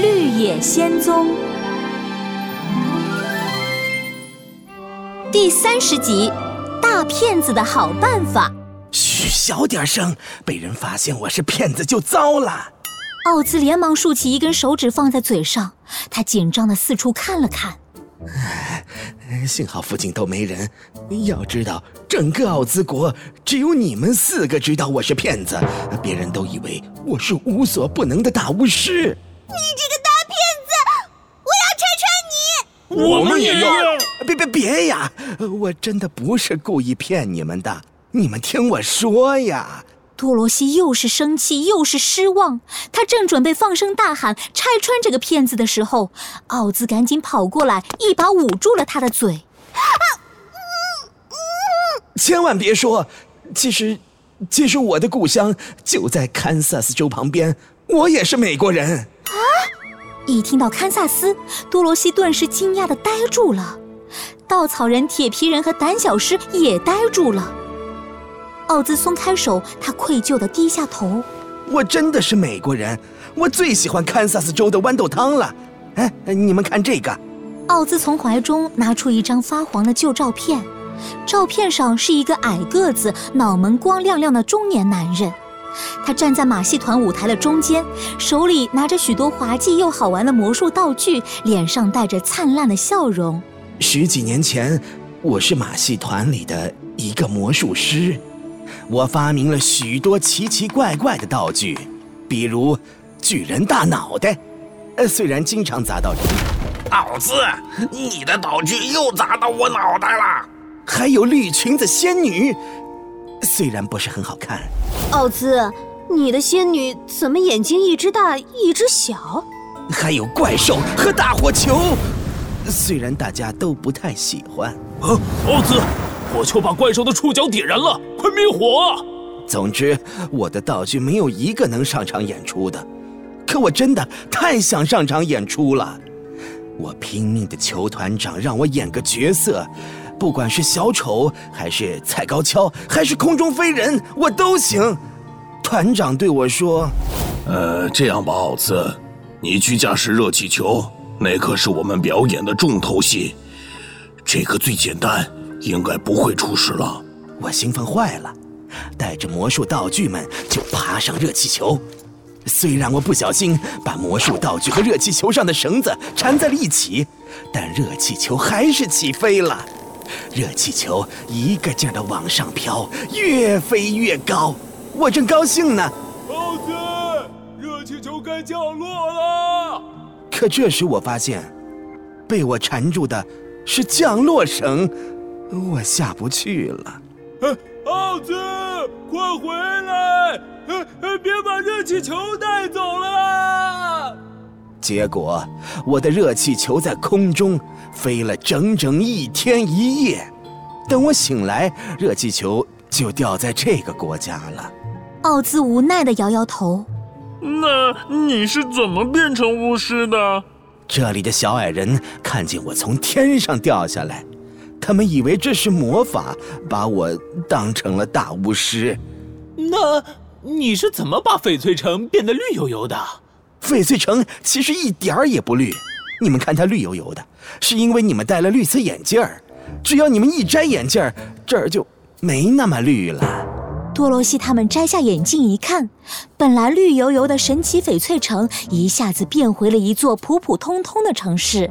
绿野仙踪》第三十集：大骗子的好办法。嘘，小点声，被人发现我是骗子就糟了。奥兹连忙竖起一根手指放在嘴上，他紧张的四处看了看。幸好附近都没人。要知道，整个奥兹国只有你们四个知道我是骗子，别人都以为我是无所不能的大巫师。你这个大骗子，我要拆穿你！我们也要！别别别呀！我真的不是故意骗你们的，你们听我说呀。多罗西又是生气又是失望，他正准备放声大喊拆穿这个骗子的时候，奥兹赶紧跑过来，一把捂住了他的嘴。千万别说，其实，其实我的故乡就在堪萨斯州旁边，我也是美国人。啊！一听到堪萨斯，多罗西顿时惊讶的呆住了，稻草人、铁皮人和胆小狮也呆住了。奥兹松开手，他愧疚的低下头。我真的是美国人，我最喜欢堪萨斯州的豌豆汤了。哎，你们看这个。奥兹从怀中拿出一张发黄的旧照片，照片上是一个矮个子、脑门光亮亮的中年男人。他站在马戏团舞台的中间，手里拿着许多滑稽又好玩的魔术道具，脸上带着灿烂的笑容。十几年前，我是马戏团里的一个魔术师。我发明了许多奇奇怪怪的道具，比如巨人大脑袋，呃，虽然经常砸到人。奥兹，你的道具又砸到我脑袋了。还有绿裙子仙女，虽然不是很好看。奥兹，你的仙女怎么眼睛一只大一只小？还有怪兽和大火球，虽然大家都不太喜欢。啊，奥兹。火球把怪兽的触角点燃了，快灭火！总之，我的道具没有一个能上场演出的。可我真的太想上场演出了。我拼命的求团长让我演个角色，不管是小丑，还是踩高跷，还是空中飞人，我都行。团长对我说：“呃，这样吧，奥兹，你去驾驶热气球，那可是我们表演的重头戏。这个最简单。”应该不会出事了，我兴奋坏了，带着魔术道具们就爬上热气球。虽然我不小心把魔术道具和热气球上的绳子缠在了一起，但热气球还是起飞了。热气球一个劲儿的往上飘，越飞越高。我正高兴呢，奥兹，热气球该降落了。可这时我发现，被我缠住的是降落绳。我下不去了，奥兹，快回来！别把热气球带走了。结果，我的热气球在空中飞了整整一天一夜。等我醒来，热气球就掉在这个国家了。奥兹无奈的摇摇头。那你是怎么变成巫师的？这里的小矮人看见我从天上掉下来。他们以为这是魔法，把我当成了大巫师。那你是怎么把翡翠城变得绿油油的？翡翠城其实一点儿也不绿，你们看它绿油油的，是因为你们戴了绿色眼镜儿。只要你们一摘眼镜儿，这儿就没那么绿了。多罗西他们摘下眼镜一看，本来绿油油的神奇翡翠城一下子变回了一座普普通通的城市。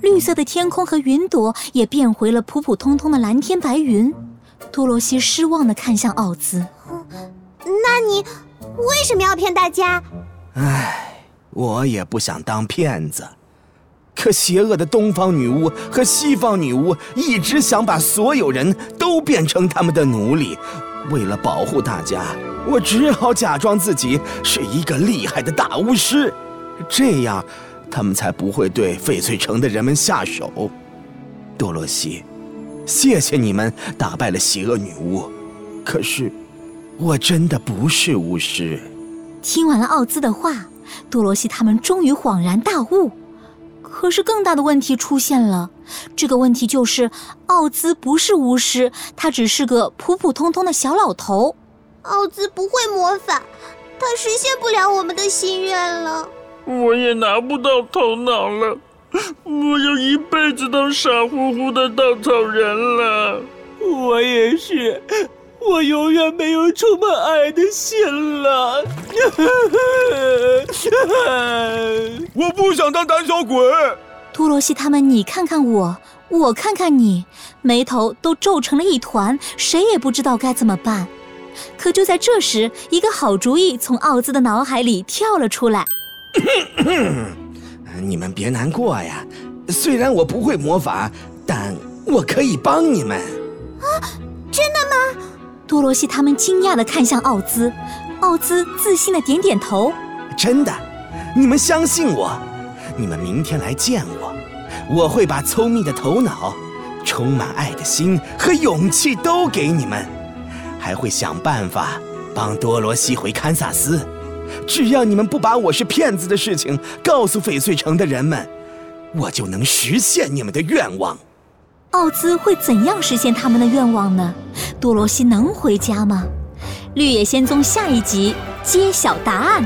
绿色的天空和云朵也变回了普普通通的蓝天白云。多罗西失望地看向奥兹：“那你为什么要骗大家？”“唉，我也不想当骗子，可邪恶的东方女巫和西方女巫一直想把所有人都变成他们的奴隶。为了保护大家，我只好假装自己是一个厉害的大巫师，这样。”他们才不会对翡翠城的人们下手。多罗西，谢谢你们打败了邪恶女巫。可是，我真的不是巫师。听完了奥兹的话，多罗西他们终于恍然大悟。可是，更大的问题出现了。这个问题就是，奥兹不是巫师，他只是个普普通通的小老头。奥兹不会魔法，他实现不了我们的心愿了。我也拿不到头脑了。我要一辈子都傻乎乎的稻草人了。我也是，我永远没有充满爱的心了。我不想当胆小鬼。多罗西他们，你看看我，我看看你，眉头都皱成了一团，谁也不知道该怎么办。可就在这时，一个好主意从奥兹的脑海里跳了出来。你们别难过呀，虽然我不会魔法，但我可以帮你们。啊，真的吗？多罗西他们惊讶地看向奥兹，奥兹自信地点点头。真的，你们相信我，你们明天来见我，我会把聪明的头脑、充满爱的心和勇气都给你们，还会想办法帮多罗西回堪萨斯。只要你们不把我是骗子的事情告诉翡翠城的人们，我就能实现你们的愿望。奥兹会怎样实现他们的愿望呢？多罗西能回家吗？绿野仙踪下一集揭晓答案。